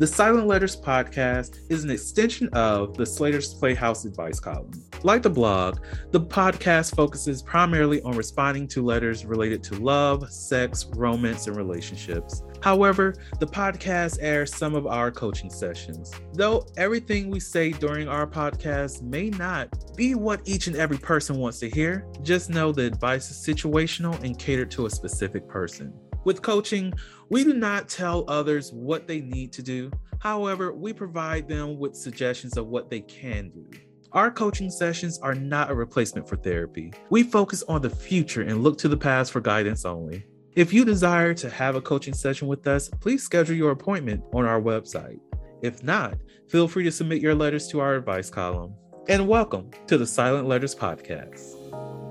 The Silent Letters podcast is an extension of the Slaytor's Playhouse advice column. Like the blog, the podcast focuses primarily on responding to letters related to love, sex, romance, and relationships. However, the podcast airs some of our coaching sessions. Though everything we say during our podcast may not be what each and every person wants to hear, just know the advice is situational and catered to a specific person. With coaching, we do not tell others what they need to do. However, we provide them with suggestions of what they can do. Our coaching sessions are not a replacement for therapy. We focus on the future and look to the past for guidance only. If you desire to have a coaching session with us, please schedule your appointment on our website. If not, feel free to submit your letters to our advice column. And welcome to the Silent Letters Podcast.